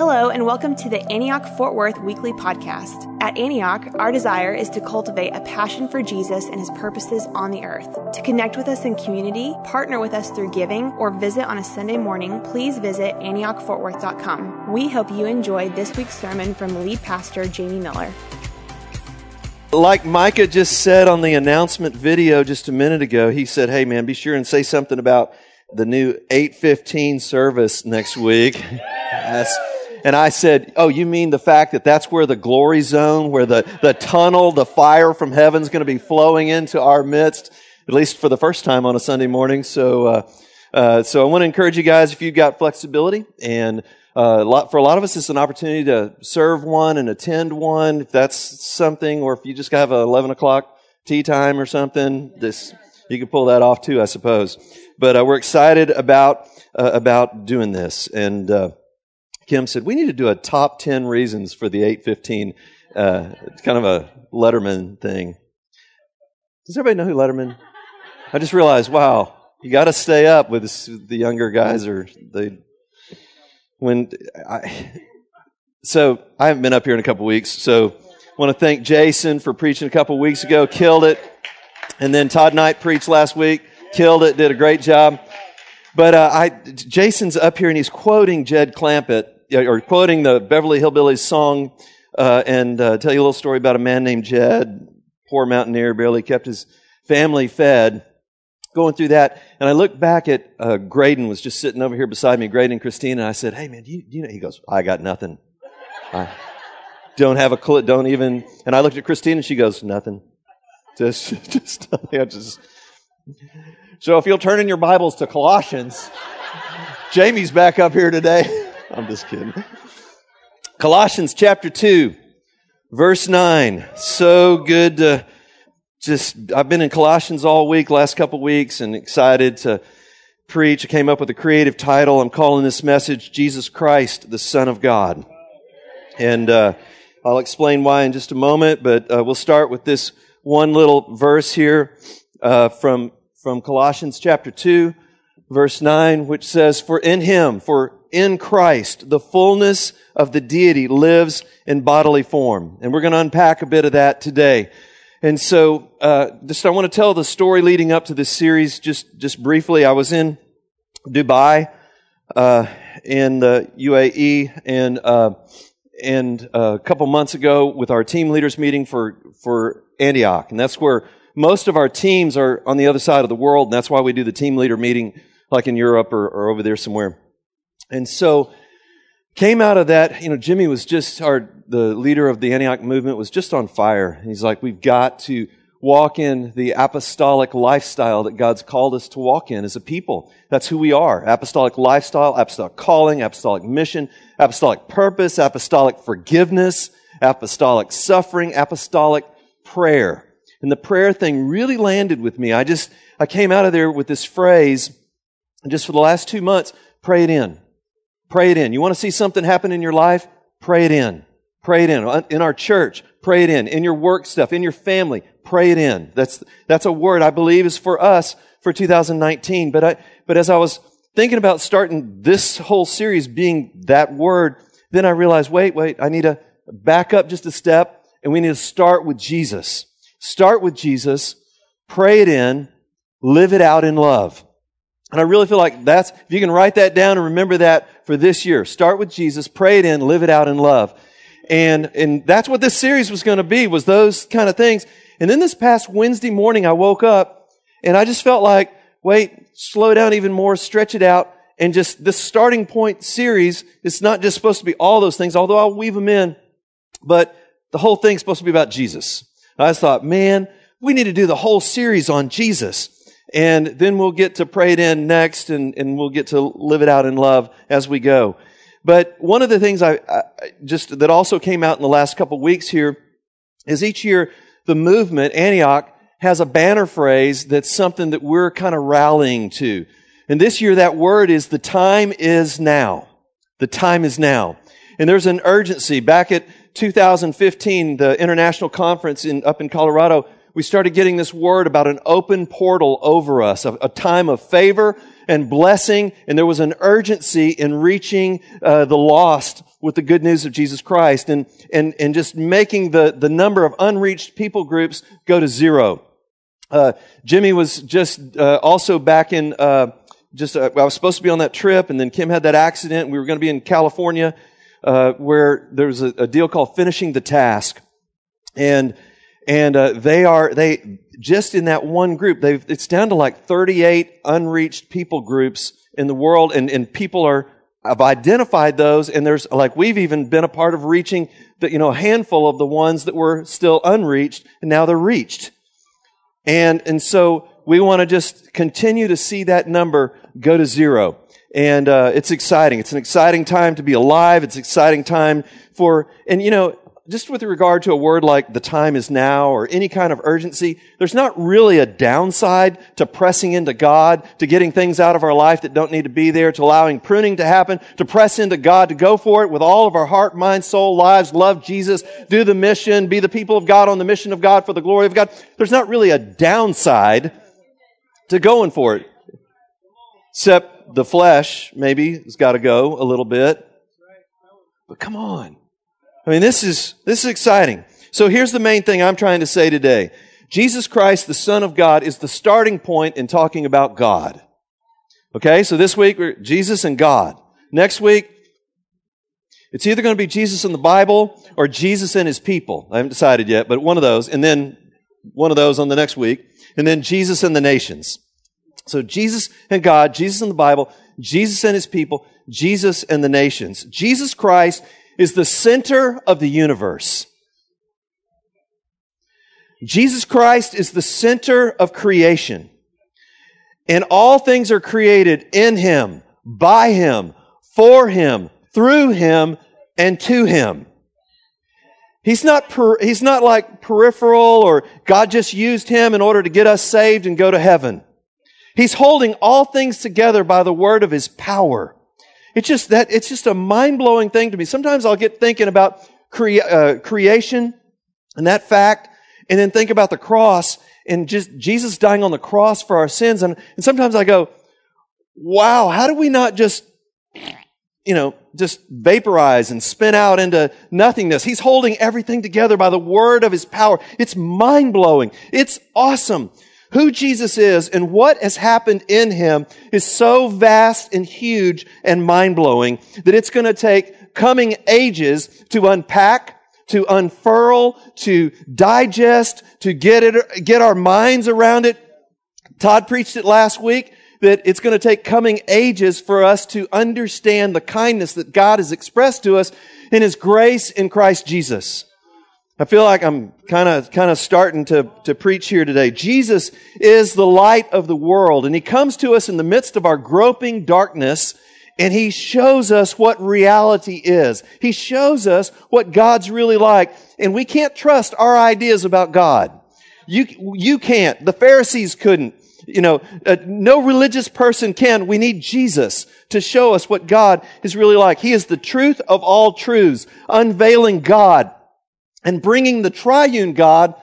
Hello, and welcome to the Antioch Fort Worth Weekly Podcast. At Antioch, our desire is to cultivate a passion for Jesus and his purposes on the earth. To connect with us in community, partner with us through giving, or visit on a Sunday morning, please visit AntiochFortWorth.com. We hope you enjoy this week's sermon from lead pastor Jamie Miller. Like Micah just said on the announcement video just a minute ago, he said, Hey man, be sure and say something about the new 815 service next week. And I said, Oh, you mean the fact that that's where the glory zone, where the, the tunnel, the fire from heaven is going to be flowing into our midst, at least for the first time on a Sunday morning. So, uh, uh, so I want to encourage you guys if you've got flexibility and uh, a lot, for a lot of us, it's an opportunity to serve one and attend one. If that's something, or if you just have a 11 o'clock tea time or something, this, you can pull that off too, I suppose. But uh, we're excited about, uh, about doing this. And, uh, Kim said, we need to do a top 10 reasons for the 815. Uh, it's kind of a Letterman thing. Does everybody know who Letterman? I just realized, wow, you got to stay up with the younger guys or they, when I, so I haven't been up here in a couple weeks. So want to thank Jason for preaching a couple weeks ago, killed it. And then Todd Knight preached last week, killed it, did a great job. But uh, I, Jason's up here and he's quoting Jed Clampett or quoting the Beverly Hillbillies song, uh, and uh, tell you a little story about a man named Jed, poor mountaineer, barely kept his family fed. Going through that, and I looked back at uh, Graydon was just sitting over here beside me, Graydon and Christina. And I said, "Hey, man, do you, do you know?" He goes, "I got nothing. I don't have a clue. Don't even." And I looked at Christina, and she goes, "Nothing. Just, just nothing. Just." So if you'll turn in your Bibles to Colossians, Jamie's back up here today. I'm just kidding. Colossians chapter 2, verse 9. So good to just, I've been in Colossians all week, last couple weeks, and excited to preach. I came up with a creative title. I'm calling this message Jesus Christ, the Son of God. And uh, I'll explain why in just a moment, but uh, we'll start with this one little verse here uh, from, from Colossians chapter 2, verse 9, which says, For in him, for in Christ, the fullness of the deity lives in bodily form. And we're going to unpack a bit of that today. And so, uh, just I want to tell the story leading up to this series just, just briefly. I was in Dubai, uh, in the UAE and, uh, and uh, a couple months ago with our team leaders meeting for, for Antioch. And that's where most of our teams are on the other side of the world. And that's why we do the team leader meeting like in Europe or, or over there somewhere. And so came out of that, you know, Jimmy was just our, the leader of the Antioch movement was just on fire. He's like, we've got to walk in the apostolic lifestyle that God's called us to walk in as a people. That's who we are. Apostolic lifestyle, apostolic calling, apostolic mission, apostolic purpose, apostolic forgiveness, apostolic suffering, apostolic prayer. And the prayer thing really landed with me. I just, I came out of there with this phrase, and just for the last two months, pray it in. Pray it in. You want to see something happen in your life? Pray it in. Pray it in. Uh, in our church, pray it in. In your work stuff, in your family, pray it in. That's, that's a word I believe is for us for 2019. But I, but as I was thinking about starting this whole series being that word, then I realized, wait, wait, I need to back up just a step and we need to start with Jesus. Start with Jesus, pray it in, live it out in love. And I really feel like that's, if you can write that down and remember that for this year, start with Jesus, pray it in, live it out in love. And, and that's what this series was going to be, was those kind of things. And then this past Wednesday morning, I woke up and I just felt like, wait, slow down even more, stretch it out. And just this starting point series, it's not just supposed to be all those things, although I'll weave them in, but the whole thing's supposed to be about Jesus. I just thought, man, we need to do the whole series on Jesus. And then we'll get to pray it in next and, and we'll get to live it out in love as we go. But one of the things I, I just, that also came out in the last couple weeks here is each year the movement, Antioch, has a banner phrase that's something that we're kind of rallying to. And this year that word is the time is now. The time is now. And there's an urgency. Back at 2015, the international conference in, up in Colorado, we started getting this word about an open portal over us, a, a time of favor and blessing, and there was an urgency in reaching uh, the lost with the good news of Jesus Christ and, and, and just making the, the number of unreached people groups go to zero. Uh, Jimmy was just uh, also back in, uh, just, uh, I was supposed to be on that trip and then Kim had that accident. We were going to be in California, uh, where there was a, a, deal called finishing the task. And, and, uh, they are, they, just in that one group, they've, it's down to like 38 unreached people groups in the world and, and people are, have identified those and there's like we've even been a part of reaching the, you know, a handful of the ones that were still unreached and now they're reached. And, and so we want to just continue to see that number go to zero. And, uh, it's exciting. It's an exciting time to be alive. It's exciting time for, and you know, just with regard to a word like the time is now or any kind of urgency, there's not really a downside to pressing into God, to getting things out of our life that don't need to be there, to allowing pruning to happen, to press into God, to go for it with all of our heart, mind, soul, lives, love Jesus, do the mission, be the people of God on the mission of God for the glory of God. There's not really a downside to going for it. Except the flesh, maybe, has got to go a little bit. But come on. I mean, this is, this is exciting. So here's the main thing I'm trying to say today. Jesus Christ, the Son of God, is the starting point in talking about God. Okay, so this week we're Jesus and God. Next week, it's either going to be Jesus and the Bible or Jesus and his people. I haven't decided yet, but one of those. And then one of those on the next week. And then Jesus and the nations. So Jesus and God, Jesus and the Bible, Jesus and his people, Jesus and the nations. Jesus Christ is the center of the universe. Jesus Christ is the center of creation. And all things are created in Him, by Him, for Him, through Him, and to Him. He's not, per, he's not like peripheral or God just used Him in order to get us saved and go to heaven. He's holding all things together by the word of His power. It's just that, it's just a mind blowing thing to me. Sometimes I'll get thinking about crea- uh, creation and that fact, and then think about the cross and just Jesus dying on the cross for our sins. And, and sometimes I go, wow, how do we not just, you know, just vaporize and spin out into nothingness? He's holding everything together by the word of his power. It's mind blowing. It's awesome who Jesus is and what has happened in him is so vast and huge and mind blowing that it's going to take coming ages to unpack, to unfurl, to digest, to get it, get our minds around it. Todd preached it last week that it's going to take coming ages for us to understand the kindness that God has expressed to us in His grace in Christ Jesus. I feel like I'm kind of, kind of starting to, to preach here today. Jesus is the light of the world and he comes to us in the midst of our groping darkness and he shows us what reality is. He shows us what God's really like and we can't trust our ideas about God. You, you can't. The Pharisees couldn't. You know, uh, no religious person can. We need Jesus to show us what God is really like. He is the truth of all truths, unveiling God and bringing the triune God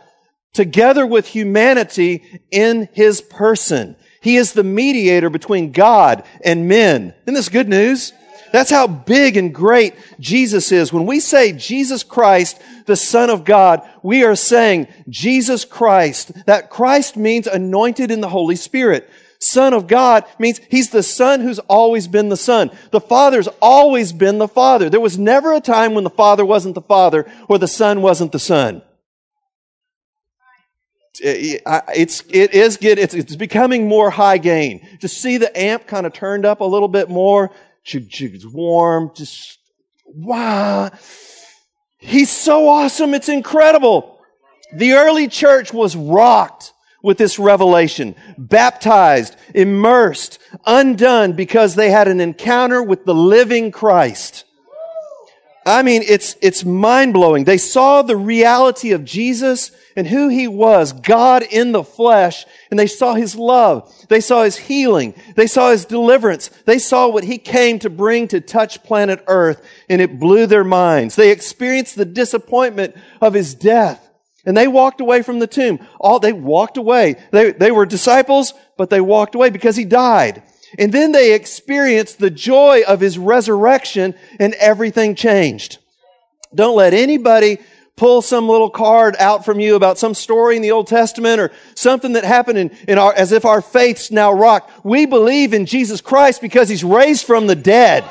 together with humanity in his person. He is the mediator between God and men. Isn't this good news? That's how big and great Jesus is. When we say Jesus Christ, the Son of God, we are saying Jesus Christ. That Christ means anointed in the Holy Spirit. Son of God means He's the Son who's always been the Son. The Father's always been the Father. There was never a time when the Father wasn't the Father or the Son wasn't the Son. It's, it is good. It's, it's becoming more high gain. To see the amp kind of turned up a little bit more. It's warm. Just, wow. He's so awesome. It's incredible. The early church was rocked with this revelation, baptized, immersed, undone because they had an encounter with the living Christ. I mean, it's, it's mind blowing. They saw the reality of Jesus and who he was, God in the flesh, and they saw his love. They saw his healing. They saw his deliverance. They saw what he came to bring to touch planet earth, and it blew their minds. They experienced the disappointment of his death. And they walked away from the tomb. All, they walked away. They, they were disciples, but they walked away because he died. And then they experienced the joy of his resurrection and everything changed. Don't let anybody pull some little card out from you about some story in the Old Testament or something that happened in, in our, as if our faith's now rocked. We believe in Jesus Christ because he's raised from the dead.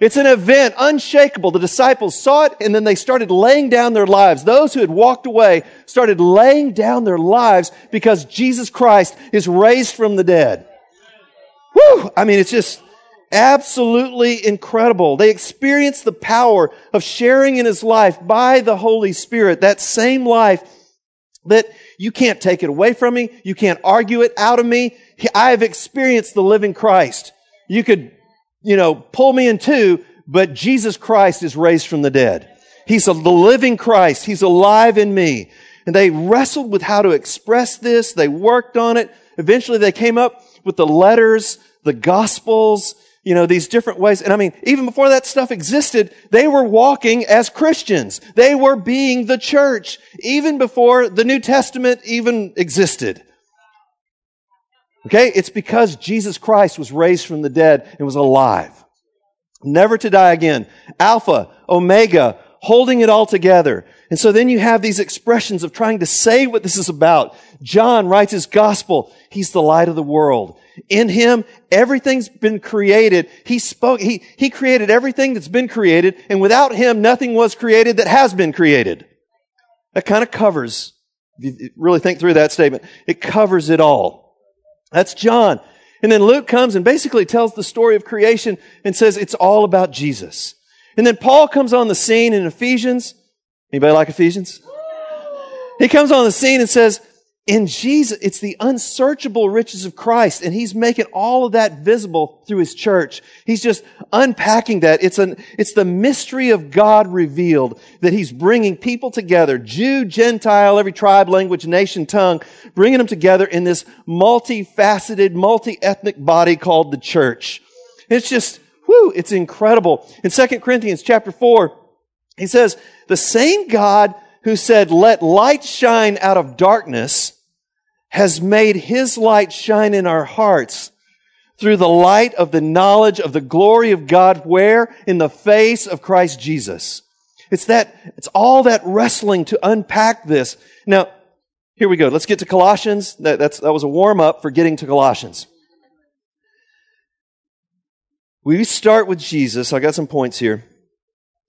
It's an event unshakable. The disciples saw it and then they started laying down their lives. Those who had walked away started laying down their lives because Jesus Christ is raised from the dead. Whew! I mean, it's just absolutely incredible. They experienced the power of sharing in his life by the Holy Spirit. That same life that you can't take it away from me. You can't argue it out of me. I have experienced the living Christ. You could you know, pull me in two, but Jesus Christ is raised from the dead. He's a, the living Christ. He's alive in me. And they wrestled with how to express this. They worked on it. Eventually they came up with the letters, the gospels, you know, these different ways. And I mean, even before that stuff existed, they were walking as Christians. They were being the church, even before the New Testament even existed. Okay? It's because Jesus Christ was raised from the dead and was alive. Never to die again. Alpha, Omega, holding it all together. And so then you have these expressions of trying to say what this is about. John writes his gospel. He's the light of the world. In him, everything's been created. He spoke, he, he created everything that's been created. And without him, nothing was created that has been created. That kind of covers, if you really think through that statement, it covers it all. That's John. And then Luke comes and basically tells the story of creation and says it's all about Jesus. And then Paul comes on the scene in Ephesians. Anybody like Ephesians? He comes on the scene and says, in Jesus, it's the unsearchable riches of Christ, and He's making all of that visible through His church. He's just unpacking that. It's an, it's the mystery of God revealed that He's bringing people together, Jew, Gentile, every tribe, language, nation, tongue, bringing them together in this multifaceted, multi-ethnic body called the church. It's just, whoo, it's incredible. In 2 Corinthians chapter 4, he says, the same God who said, let light shine out of darkness has made his light shine in our hearts through the light of the knowledge of the glory of God where? In the face of Christ Jesus. It's that, it's all that wrestling to unpack this. Now, here we go. Let's get to Colossians. That, that was a warm up for getting to Colossians. We start with Jesus. I got some points here.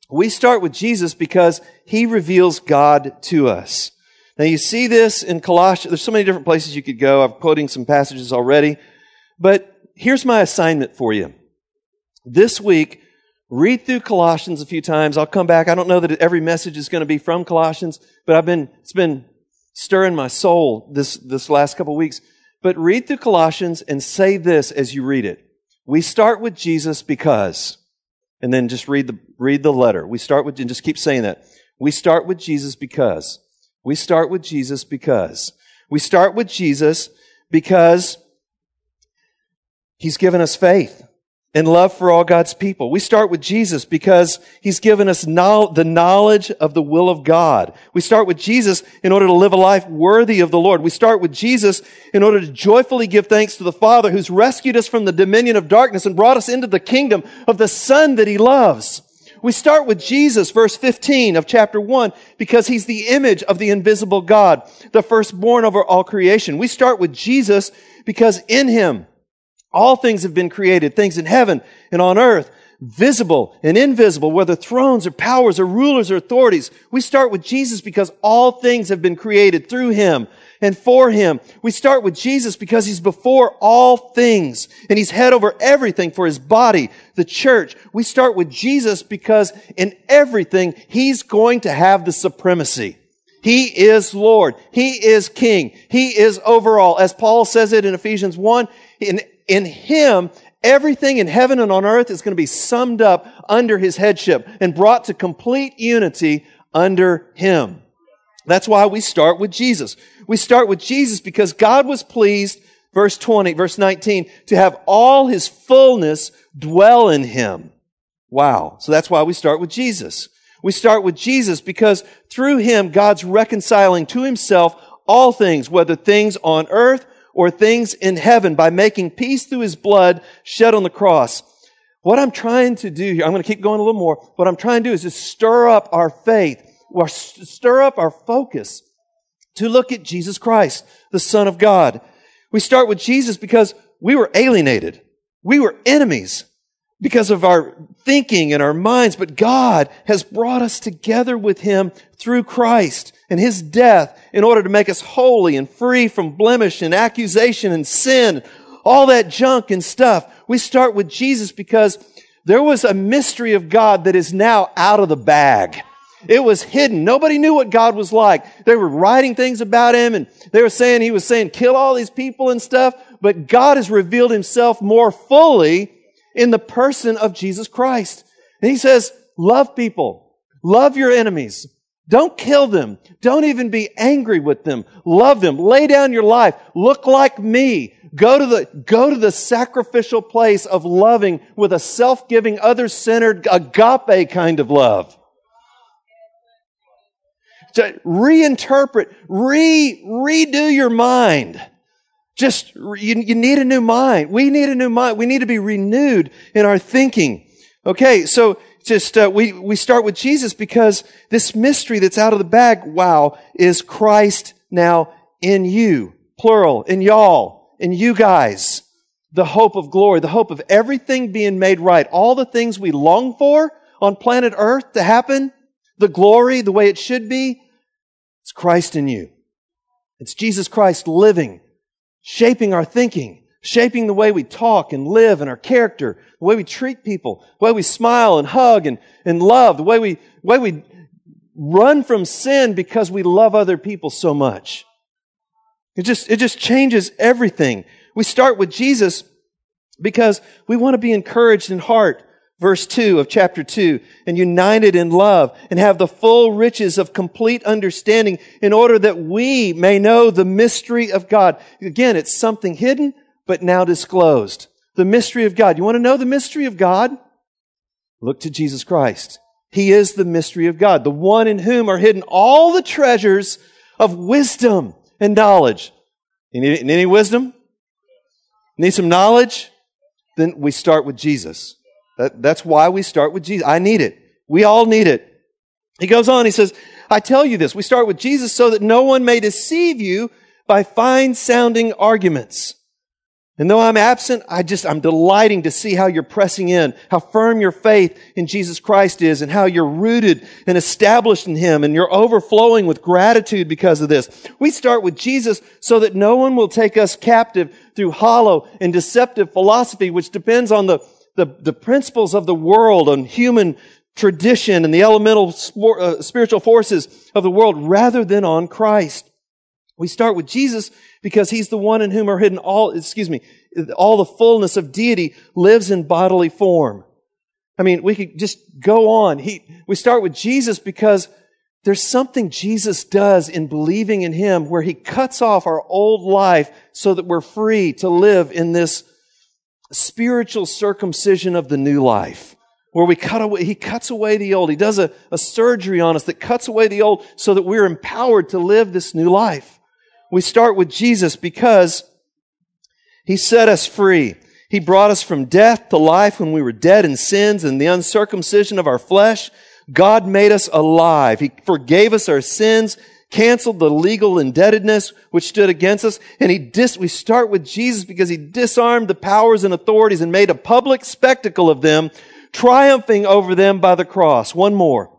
We start with Jesus because he reveals God to us. Now you see this in Colossians. There's so many different places you could go. I'm quoting some passages already. But here's my assignment for you. This week, read through Colossians a few times. I'll come back. I don't know that every message is going to be from Colossians, but I've been, it's been stirring my soul this, this last couple weeks. But read through Colossians and say this as you read it. We start with Jesus because and then just read the, read the letter. We start with, and just keep saying that. We start with Jesus because. We start with Jesus because. We start with Jesus because He's given us faith and love for all God's people. We start with Jesus because He's given us no, the knowledge of the will of God. We start with Jesus in order to live a life worthy of the Lord. We start with Jesus in order to joyfully give thanks to the Father who's rescued us from the dominion of darkness and brought us into the kingdom of the Son that He loves. We start with Jesus, verse 15 of chapter 1, because He's the image of the invisible God, the firstborn over all creation. We start with Jesus because in Him, all things have been created, things in heaven and on earth, visible and invisible, whether thrones or powers or rulers or authorities. We start with Jesus because all things have been created through him and for him. We start with Jesus because he's before all things and he's head over everything for his body, the church. We start with Jesus because in everything he's going to have the supremacy. He is Lord. He is King. He is overall. As Paul says it in Ephesians 1, in in Him, everything in heaven and on earth is going to be summed up under His headship and brought to complete unity under Him. That's why we start with Jesus. We start with Jesus because God was pleased, verse 20, verse 19, to have all His fullness dwell in Him. Wow. So that's why we start with Jesus. We start with Jesus because through Him, God's reconciling to Himself all things, whether things on earth or things in heaven by making peace through his blood shed on the cross. What I'm trying to do here, I'm going to keep going a little more. What I'm trying to do is just stir up our faith, or stir up our focus to look at Jesus Christ, the Son of God. We start with Jesus because we were alienated. We were enemies because of our thinking and our minds, but God has brought us together with Him through Christ and His death in order to make us holy and free from blemish and accusation and sin, all that junk and stuff. We start with Jesus because there was a mystery of God that is now out of the bag. It was hidden. Nobody knew what God was like. They were writing things about him and they were saying he was saying kill all these people and stuff, but God has revealed himself more fully in the person of Jesus Christ. And he says, love people. Love your enemies. Don't kill them. Don't even be angry with them. Love them. Lay down your life. Look like me. Go to the, go to the sacrificial place of loving with a self-giving, other-centered, agape kind of love. To reinterpret, re, redo your mind. Just, you, you need a new mind. We need a new mind. We need to be renewed in our thinking. Okay, so just, uh, we, we start with Jesus because this mystery that's out of the bag, wow, is Christ now in you. Plural, in y'all, in you guys. The hope of glory, the hope of everything being made right. All the things we long for on planet earth to happen, the glory, the way it should be, it's Christ in you. It's Jesus Christ living shaping our thinking, shaping the way we talk and live and our character, the way we treat people, the way we smile and hug and, and love, the way we, way we run from sin because we love other people so much. It just, it just changes everything. We start with Jesus because we want to be encouraged in heart verse 2 of chapter 2, and united in love and have the full riches of complete understanding in order that we may know the mystery of God. Again, it's something hidden, but now disclosed. The mystery of God. You want to know the mystery of God? Look to Jesus Christ. He is the mystery of God, the one in whom are hidden all the treasures of wisdom and knowledge. Need, any wisdom? Need some knowledge? Then we start with Jesus. That, that's why we start with Jesus. I need it. We all need it. He goes on, he says, I tell you this. We start with Jesus so that no one may deceive you by fine sounding arguments. And though I'm absent, I just, I'm delighting to see how you're pressing in, how firm your faith in Jesus Christ is, and how you're rooted and established in Him, and you're overflowing with gratitude because of this. We start with Jesus so that no one will take us captive through hollow and deceptive philosophy, which depends on the the, the principles of the world and human tradition and the elemental uh, spiritual forces of the world rather than on Christ. We start with Jesus because he's the one in whom are hidden all, excuse me, all the fullness of deity lives in bodily form. I mean, we could just go on. He, we start with Jesus because there's something Jesus does in believing in him where he cuts off our old life so that we're free to live in this spiritual circumcision of the new life where we cut away, he cuts away the old. He does a, a surgery on us that cuts away the old so that we're empowered to live this new life. We start with Jesus because he set us free. He brought us from death to life when we were dead in sins and the uncircumcision of our flesh. God made us alive. He forgave us our sins canceled the legal indebtedness which stood against us. And he dis, we start with Jesus because he disarmed the powers and authorities and made a public spectacle of them, triumphing over them by the cross. One more.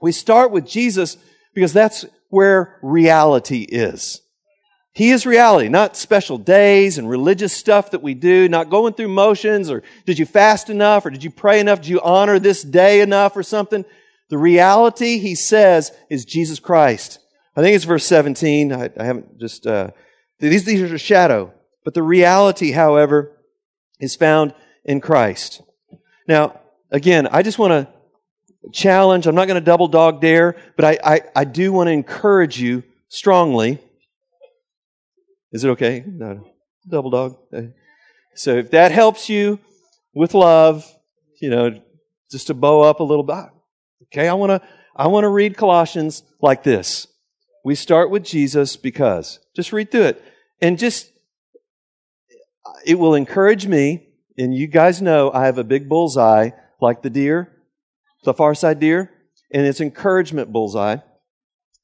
We start with Jesus because that's where reality is. He is reality, not special days and religious stuff that we do, not going through motions or did you fast enough or did you pray enough? Did you honor this day enough or something? The reality, he says, is Jesus Christ. I think it's verse 17. I, I haven't just, uh, these, these are a shadow. But the reality, however, is found in Christ. Now, again, I just want to challenge. I'm not going to double dog dare, but I, I, I do want to encourage you strongly. Is it okay? No, double dog. So if that helps you with love, you know, just to bow up a little bit. Okay, I want to I want to read Colossians like this. We start with Jesus because. Just read through it. And just it will encourage me, and you guys know I have a big bullseye like the deer, the far side deer, and it's encouragement bullseye.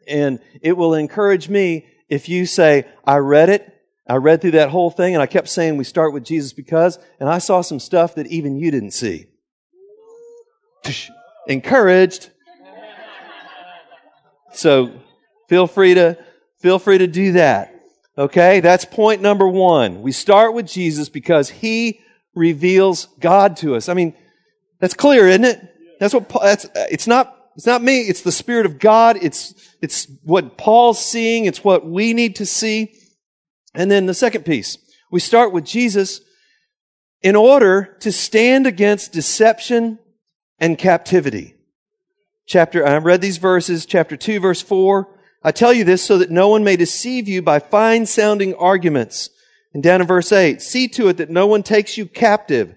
And it will encourage me if you say, I read it, I read through that whole thing, and I kept saying we start with Jesus because, and I saw some stuff that even you didn't see. Encouraged. So feel free to, feel free to do that. Okay, that's point number one. We start with Jesus because he reveals God to us. I mean, that's clear, isn't it? That's what that's. It's not. It's not me. It's the Spirit of God. It's it's what Paul's seeing. It's what we need to see. And then the second piece, we start with Jesus in order to stand against deception and captivity. Chapter. I read these verses. Chapter two, verse four. I tell you this so that no one may deceive you by fine sounding arguments. And down in verse 8, see to it that no one takes you captive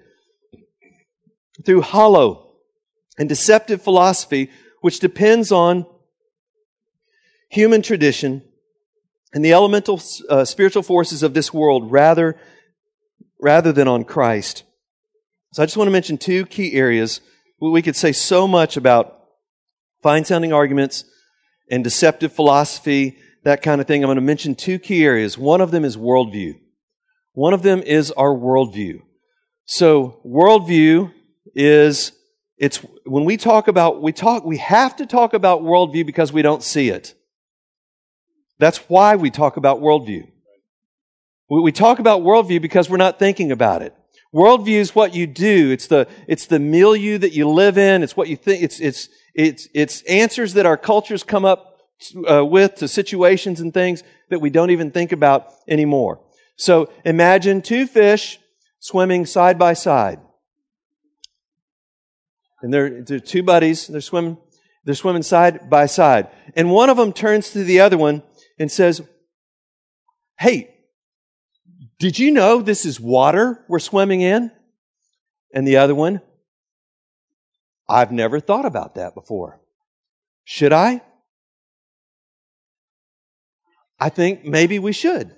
through hollow and deceptive philosophy, which depends on human tradition and the elemental uh, spiritual forces of this world rather, rather than on Christ. So I just want to mention two key areas. Where we could say so much about fine sounding arguments and deceptive philosophy, that kind of thing. I'm going to mention two key areas. One of them is worldview. One of them is our worldview. So worldview is, it's, when we talk about, we talk, we have to talk about worldview because we don't see it. That's why we talk about worldview. We talk about worldview because we're not thinking about it. Worldview is what you do. It's the, it's the milieu that you live in. It's what you think. It's, it's, it's, it's answers that our cultures come up uh, with to situations and things that we don't even think about anymore. So imagine two fish swimming side by side. And they're, they're two buddies. They're swimming, they're swimming side by side. And one of them turns to the other one and says, Hey, did you know this is water we're swimming in? And the other one, I've never thought about that before. Should I? I think maybe we should.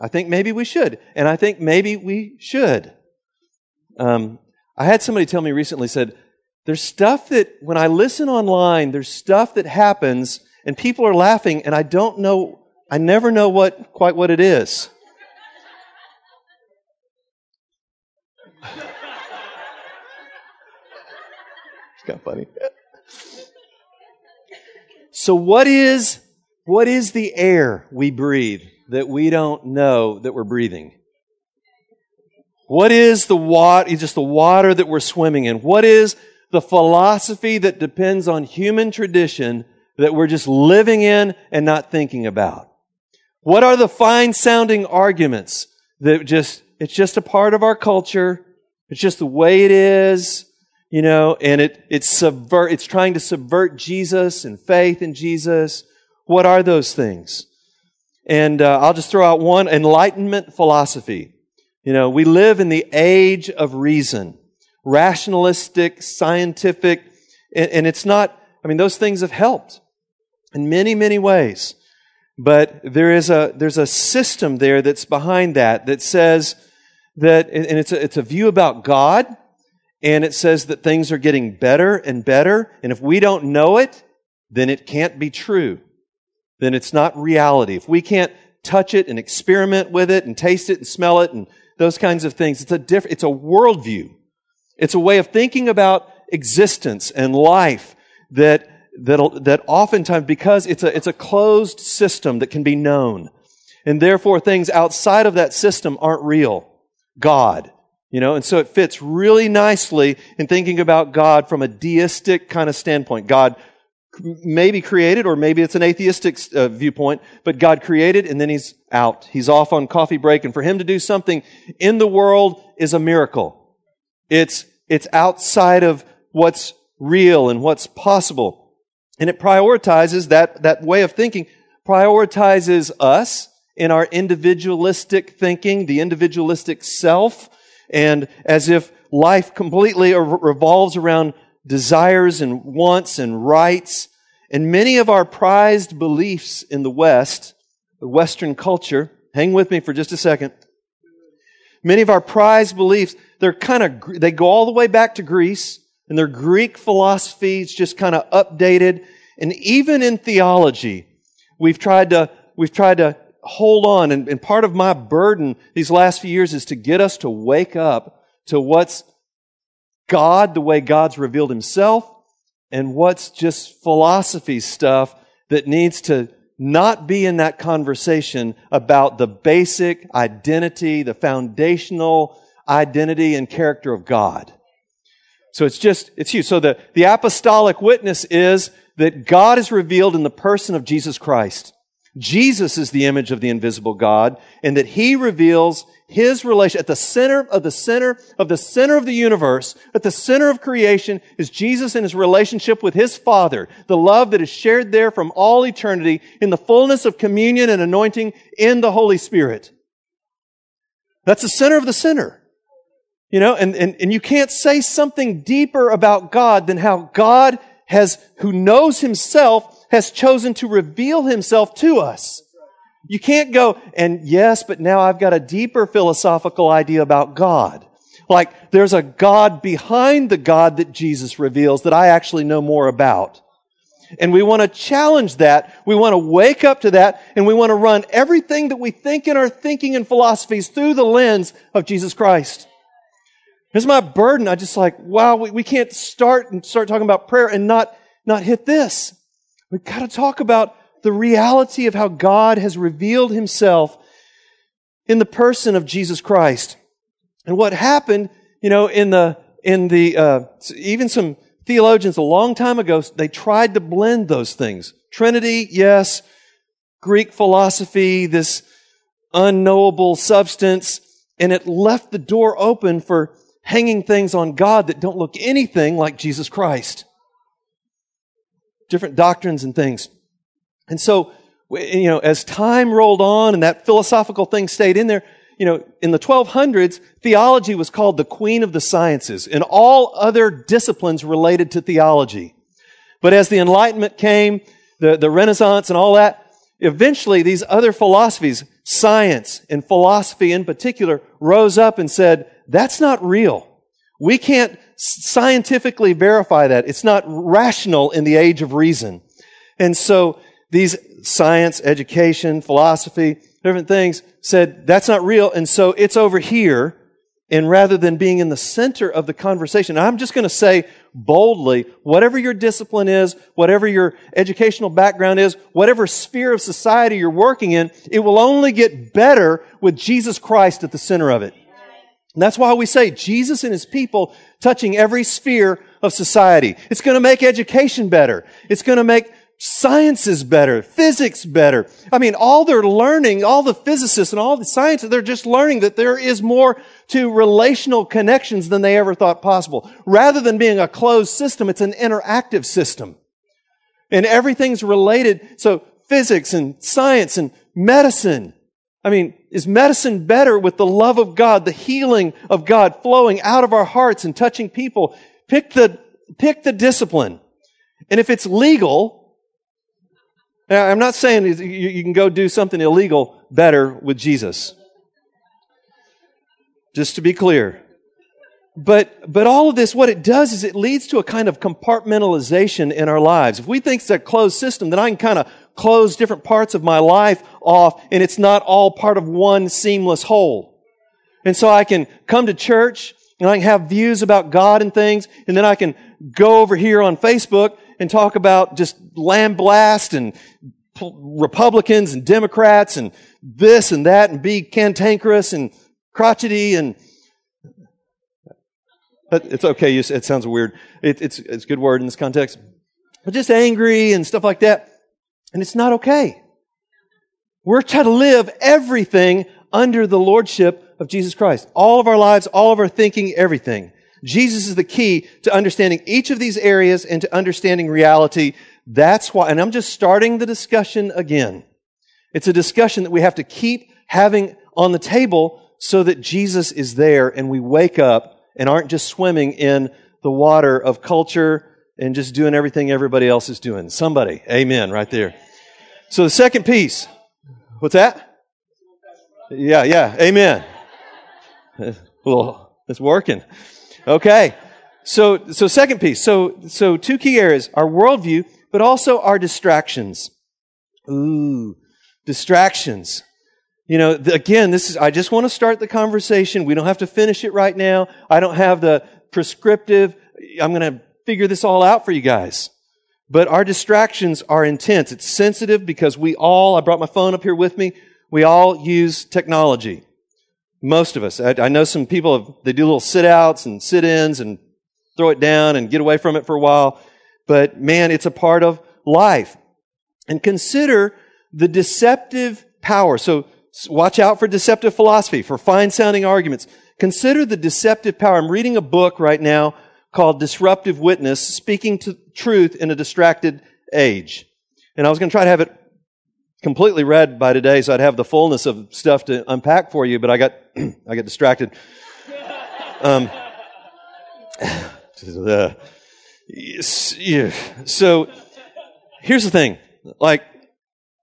I think maybe we should. And I think maybe we should. Um, I had somebody tell me recently, said, there's stuff that when I listen online, there's stuff that happens and people are laughing and I don't know, I never know what, quite what it is. Kind of funny. so what is what is the air we breathe that we don't know that we're breathing? What is the water, just the water that we're swimming in? What is the philosophy that depends on human tradition that we're just living in and not thinking about? What are the fine sounding arguments that just, it's just a part of our culture. It's just the way it is you know, and it, it's subvert, it's trying to subvert Jesus and faith in Jesus. What are those things? And uh, I'll just throw out one enlightenment philosophy. You know, we live in the age of reason, rationalistic, scientific, and, and it's not, I mean, those things have helped in many, many ways. But there is a, there's a system there that's behind that that says that, and it's a, it's a view about God and it says that things are getting better and better. And if we don't know it, then it can't be true. Then it's not reality. If we can't touch it and experiment with it and taste it and smell it and those kinds of things, it's a different, it's a worldview. It's a way of thinking about existence and life that, that, that oftentimes, because it's a, it's a closed system that can be known. And therefore things outside of that system aren't real. God. You know, and so it fits really nicely in thinking about God from a deistic kind of standpoint. God maybe created, or maybe it's an atheistic uh, viewpoint, but God created and then he's out. He's off on coffee break. And for him to do something in the world is a miracle. It's, it's outside of what's real and what's possible. And it prioritizes that, that way of thinking, prioritizes us in our individualistic thinking, the individualistic self, and as if life completely revolves around desires and wants and rights. And many of our prized beliefs in the West, the Western culture, hang with me for just a second. Many of our prized beliefs, they're kind of, they go all the way back to Greece and their Greek philosophy is just kind of updated. And even in theology, we've tried to, we've tried to hold on. And, and part of my burden these last few years is to get us to wake up to what's God, the way God's revealed himself, and what's just philosophy stuff that needs to not be in that conversation about the basic identity, the foundational identity and character of God. So it's just, it's huge. So the, the apostolic witness is that God is revealed in the person of Jesus Christ. Jesus is the image of the invisible God, and that He reveals His relation at the center of the center of the center of the universe, at the center of creation is Jesus and His relationship with His Father, the love that is shared there from all eternity in the fullness of communion and anointing in the Holy Spirit. That's the center of the center. You know, and, and, and you can't say something deeper about God than how God has, who knows Himself, has chosen to reveal himself to us. You can't go, and yes, but now I've got a deeper philosophical idea about God. Like, there's a God behind the God that Jesus reveals that I actually know more about. And we want to challenge that. We want to wake up to that. And we want to run everything that we think in our thinking and philosophies through the lens of Jesus Christ. Here's my burden. I just like, wow, we, we can't start and start talking about prayer and not, not hit this. We've got to talk about the reality of how God has revealed himself in the person of Jesus Christ. And what happened, you know, in the, in the, uh, even some theologians a long time ago, they tried to blend those things. Trinity, yes. Greek philosophy, this unknowable substance, and it left the door open for hanging things on God that don't look anything like Jesus Christ different doctrines and things. And so, you know, as time rolled on and that philosophical thing stayed in there, you know, in the 1200s, theology was called the queen of the sciences and all other disciplines related to theology. But as the Enlightenment came, the, the Renaissance and all that, eventually these other philosophies, science and philosophy in particular, rose up and said, that's not real. We can't scientifically verify that. It's not rational in the age of reason. And so these science, education, philosophy, different things said that's not real. And so it's over here. And rather than being in the center of the conversation, I'm just going to say boldly, whatever your discipline is, whatever your educational background is, whatever sphere of society you're working in, it will only get better with Jesus Christ at the center of it. And that's why we say Jesus and his people touching every sphere of society. It's going to make education better. It's going to make sciences better, physics better. I mean, all they're learning, all the physicists and all the scientists, they're just learning that there is more to relational connections than they ever thought possible. Rather than being a closed system, it's an interactive system. And everything's related. So physics and science and medicine I mean, is medicine better with the love of God, the healing of God flowing out of our hearts and touching people? Pick the, pick the discipline. And if it's legal, I'm not saying you can go do something illegal better with Jesus. Just to be clear. But, but all of this, what it does is it leads to a kind of compartmentalization in our lives. If we think it's a closed system, then I can kind of close different parts of my life off and it's not all part of one seamless whole. And so I can come to church and I can have views about God and things and then I can go over here on Facebook and talk about just blast and Republicans and Democrats and this and that and be cantankerous and crotchety and but it's okay. It sounds weird. It, it's, it's a good word in this context. But just angry and stuff like that. And it's not okay. We're trying to live everything under the lordship of Jesus Christ. All of our lives, all of our thinking, everything. Jesus is the key to understanding each of these areas and to understanding reality. That's why, and I'm just starting the discussion again. It's a discussion that we have to keep having on the table so that Jesus is there and we wake up and aren't just swimming in the water of culture and just doing everything everybody else is doing. Somebody, amen, right there. So the second piece, what's that? Yeah, yeah, amen. Well, it's working. Okay. So, so second piece. So, so two key areas, our worldview, but also our distractions. Ooh, distractions. You know, again, this is, I just want to start the conversation. We don't have to finish it right now. I don't have the prescriptive, I'm going to figure this all out for you guys. But our distractions are intense. It's sensitive because we all, I brought my phone up here with me, we all use technology. Most of us. I, I know some people, they do little sit outs and sit ins and throw it down and get away from it for a while. But man, it's a part of life. And consider the deceptive power. So watch out for deceptive philosophy, for fine sounding arguments. Consider the deceptive power. I'm reading a book right now called Disruptive Witness, Speaking to Truth in a Distracted Age. And I was going to try to have it completely read by today so I'd have the fullness of stuff to unpack for you, but I got, I got distracted. Um, so here's the thing. Like,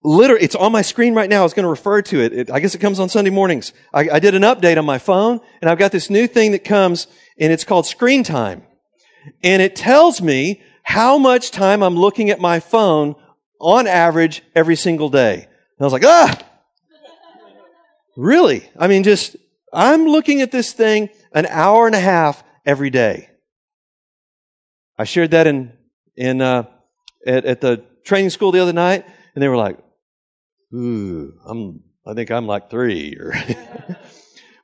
literally, it's on my screen right now. I was going to refer to it. it I guess it comes on Sunday mornings. I, I did an update on my phone, and I've got this new thing that comes, and it's called Screen Time. And it tells me how much time I'm looking at my phone on average every single day. And I was like, ah! Really? I mean, just, I'm looking at this thing an hour and a half every day. I shared that in, in, uh, at, at the training school the other night, and they were like, ooh, I'm, I think I'm like three.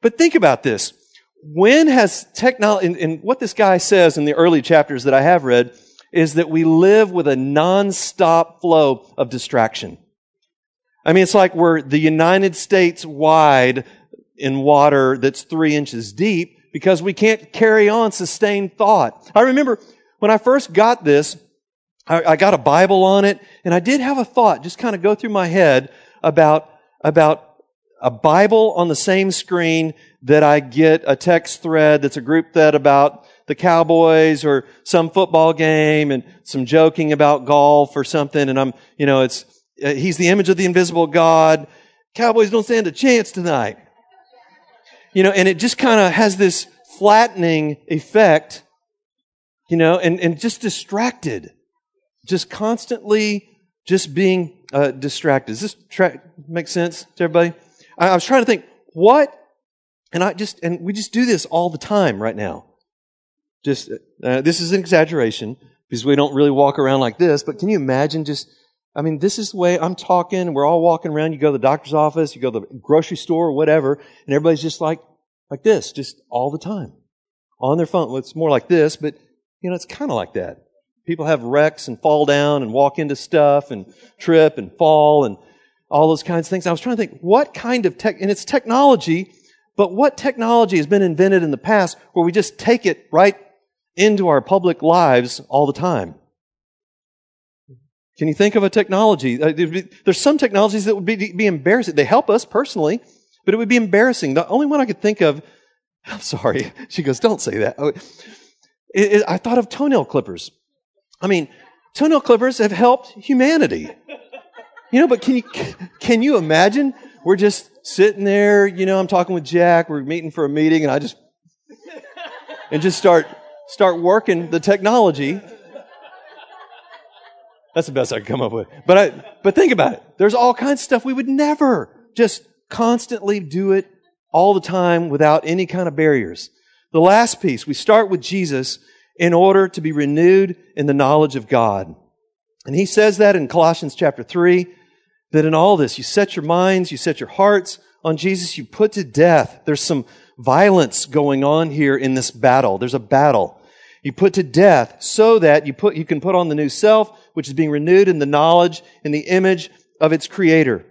But think about this. When has technology, and, and what this guy says in the early chapters that I have read, is that we live with a nonstop flow of distraction. I mean, it's like we're the United States wide in water that's three inches deep because we can't carry on sustained thought. I remember when I first got this, I, I got a Bible on it, and I did have a thought just kind of go through my head about, about a Bible on the same screen that I get a text thread that's a group thread about the Cowboys or some football game and some joking about golf or something. And I'm, you know, it's, uh, he's the image of the invisible God. Cowboys don't stand a chance tonight. You know, and it just kind of has this flattening effect, you know, and, and just distracted. Just constantly just being uh, distracted. Does this tra- make sense to everybody? I, was trying to think, what, and I just, and we just do this all the time right now. Just, uh, this is an exaggeration because we don't really walk around like this, but can you imagine just, I mean, this is the way I'm talking. We're all walking around. You go to the doctor's office, you go to the grocery store or whatever, and everybody's just like, like this, just all the time on their phone. Well, it's more like this, but you know, it's kind of like that. People have wrecks and fall down and walk into stuff and trip and fall and all those kinds of things. I was trying to think, what kind of tech, and it's technology, but what technology has been invented in the past where we just take it right into our public lives all the time. Can you think of a technology? Uh, there's some technologies that would be, be embarrassing. They help us personally, but it would be embarrassing. The only one I could think of, I'm sorry. She goes, don't say that. Oh, I thought of toenail clippers. I mean, toenail clippers have helped humanity. You know, but can you, can you imagine? We're just sitting there, you know, I'm talking with Jack, we're meeting for a meeting, and I just, and just start start working the technology. That's the best I could come up with. But I, but think about it. There's all kinds of stuff we would never just constantly do it all the time without any kind of barriers. The last piece, we start with Jesus in order to be renewed in the knowledge of God. And he says that in Colossians chapter 3, that in all this, you set your minds, you set your hearts on Jesus, you put to death. There's some violence going on here in this battle. There's a battle. You put to death so that you put, you can put on the new self, which is being renewed in the knowledge in the image of its creator.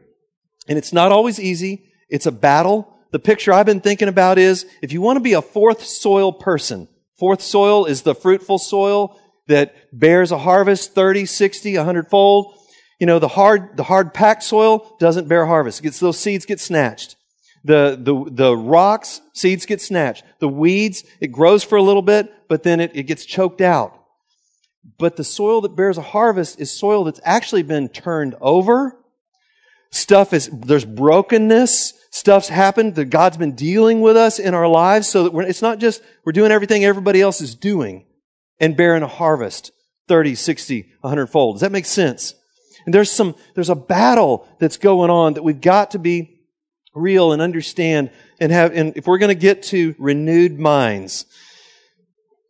And it's not always easy. It's a battle. The picture I've been thinking about is if you want to be a fourth soil person, fourth soil is the fruitful soil that bears a harvest 30, 60, 100 fold. You know, the hard, the hard packed soil doesn't bear harvest. It gets, those seeds get snatched. The, the, the rocks, seeds get snatched. The weeds, it grows for a little bit, but then it, it gets choked out. But the soil that bears a harvest is soil that's actually been turned over. Stuff is, there's brokenness. Stuff's happened that God's been dealing with us in our lives so that we're, it's not just we're doing everything everybody else is doing and bearing a harvest 30, 60, 100 fold. Does that make sense? And there's some, there's a battle that's going on that we've got to be real and understand and have, and if we're going to get to renewed minds,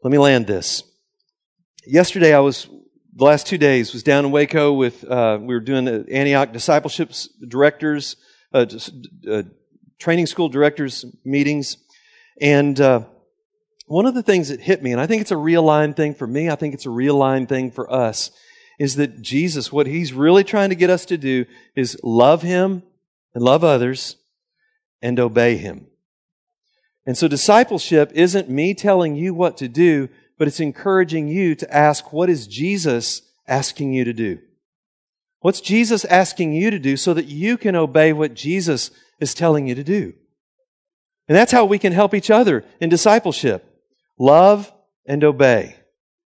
let me land this. Yesterday I was, the last two days was down in Waco with, uh, we were doing the Antioch discipleship directors, uh, uh, training school directors meetings. And, uh, one of the things that hit me, and I think it's a realigned thing for me, I think it's a realigned thing for us, is that Jesus, what he's really trying to get us to do is love him and love others and obey him. And so discipleship isn't me telling you what to do, but it's encouraging you to ask, what is Jesus asking you to do? What's Jesus asking you to do so that you can obey what Jesus is telling you to do? And that's how we can help each other in discipleship. Love and obey.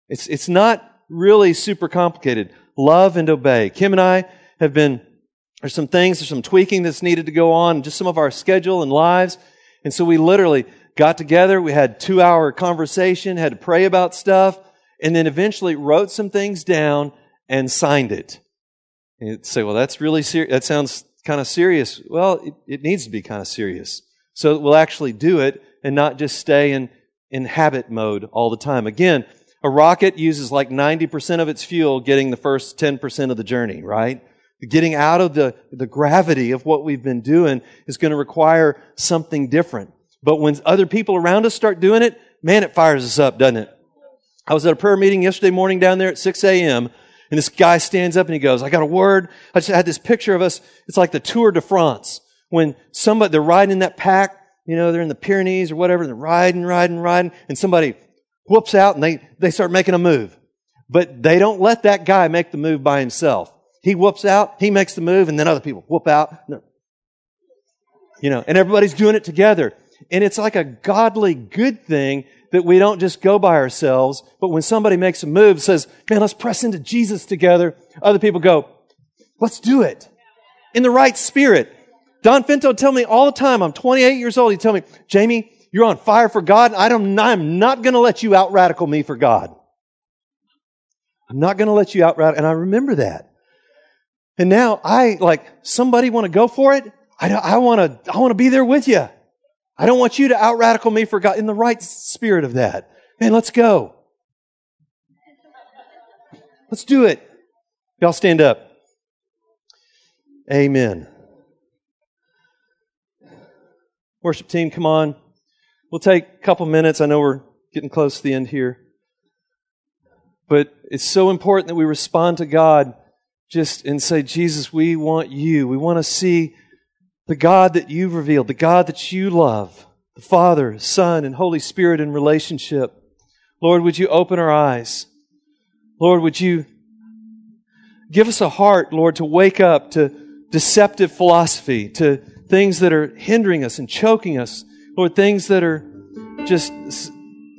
It's, it's not really super complicated. Love and obey. Kim and I have been, there's some things, there's some tweaking that's needed to go on, just some of our schedule and lives. And so we literally got together, we had two hour conversation, had to pray about stuff, and then eventually wrote some things down and signed it. And you'd say, well, that's really serious. That sounds kind of serious. Well, it, it needs to be kind of serious. So we'll actually do it and not just stay in, in habit mode all the time. Again, a rocket uses like 90% of its fuel getting the first 10% of the journey, right? Getting out of the, the gravity of what we've been doing is going to require something different. But when other people around us start doing it, man, it fires us up, doesn't it? I was at a prayer meeting yesterday morning down there at 6 a.m. And this guy stands up and he goes, I got a word. I just had this picture of us. It's like the Tour de France. When somebody, they're riding in that pack, you know, they're in the Pyrenees or whatever, and they're riding, riding, riding, and somebody whoops out and they, they start making a move. But they don't let that guy make the move by himself. He whoops out, he makes the move, and then other people whoop out. You know, and everybody's doing it together. And it's like a godly good thing that we don't just go by ourselves, but when somebody makes a move, says, man, let's press into Jesus together, other people go, let's do it. In the right spirit. Don Finto tell me all the time, I'm 28 years old, he tell me, Jamie, you're on fire for God. I don't, I'm not going to let you out radical me for God. I'm not going to let you out radical. And I remember that. And now I, like, somebody want to go for it? I, I want to, I want to be there with you. I don't want you to out radical me for God in the right spirit of that. Man, let's go. Let's do it. Y'all stand up. Amen. Worship team, come on. We'll take a couple minutes. I know we're getting close to the end here. But it's so important that we respond to God just and say, Jesus, we want you. We want to see the God that you've revealed, the God that you love, the Father, Son, and Holy Spirit in relationship. Lord, would you open our eyes? Lord, would you give us a heart, Lord, to wake up to deceptive philosophy, to things that are hindering us and choking us Lord, things that are just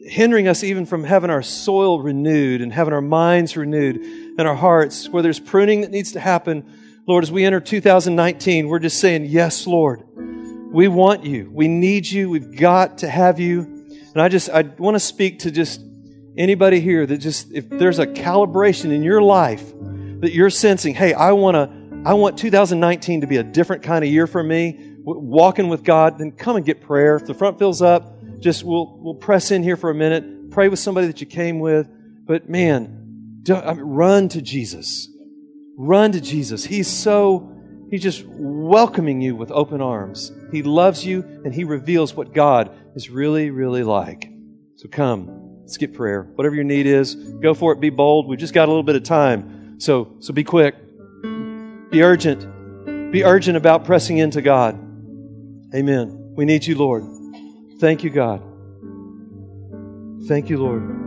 hindering us even from having our soil renewed and having our minds renewed and our hearts, where there's pruning that needs to happen. Lord, as we enter 2019, we're just saying, Yes, Lord. We want you. We need you. We've got to have you. And I just, I want to speak to just anybody here that just, if there's a calibration in your life that you're sensing, hey, I want to, I want 2019 to be a different kind of year for me walking with God, then come and get prayer. If the front fills up, just we'll, we'll press in here for a minute, pray with somebody that you came with. But man, I mean, run to Jesus. Run to Jesus. He's so, he's just welcoming you with open arms. He loves you and he reveals what God is really, really like. So come, let's get prayer. Whatever your need is, go for it. Be bold. We've just got a little bit of time. So, so be quick. Be urgent. Be urgent about pressing into God. Amen. We need you, Lord. Thank you, God. Thank you, Lord.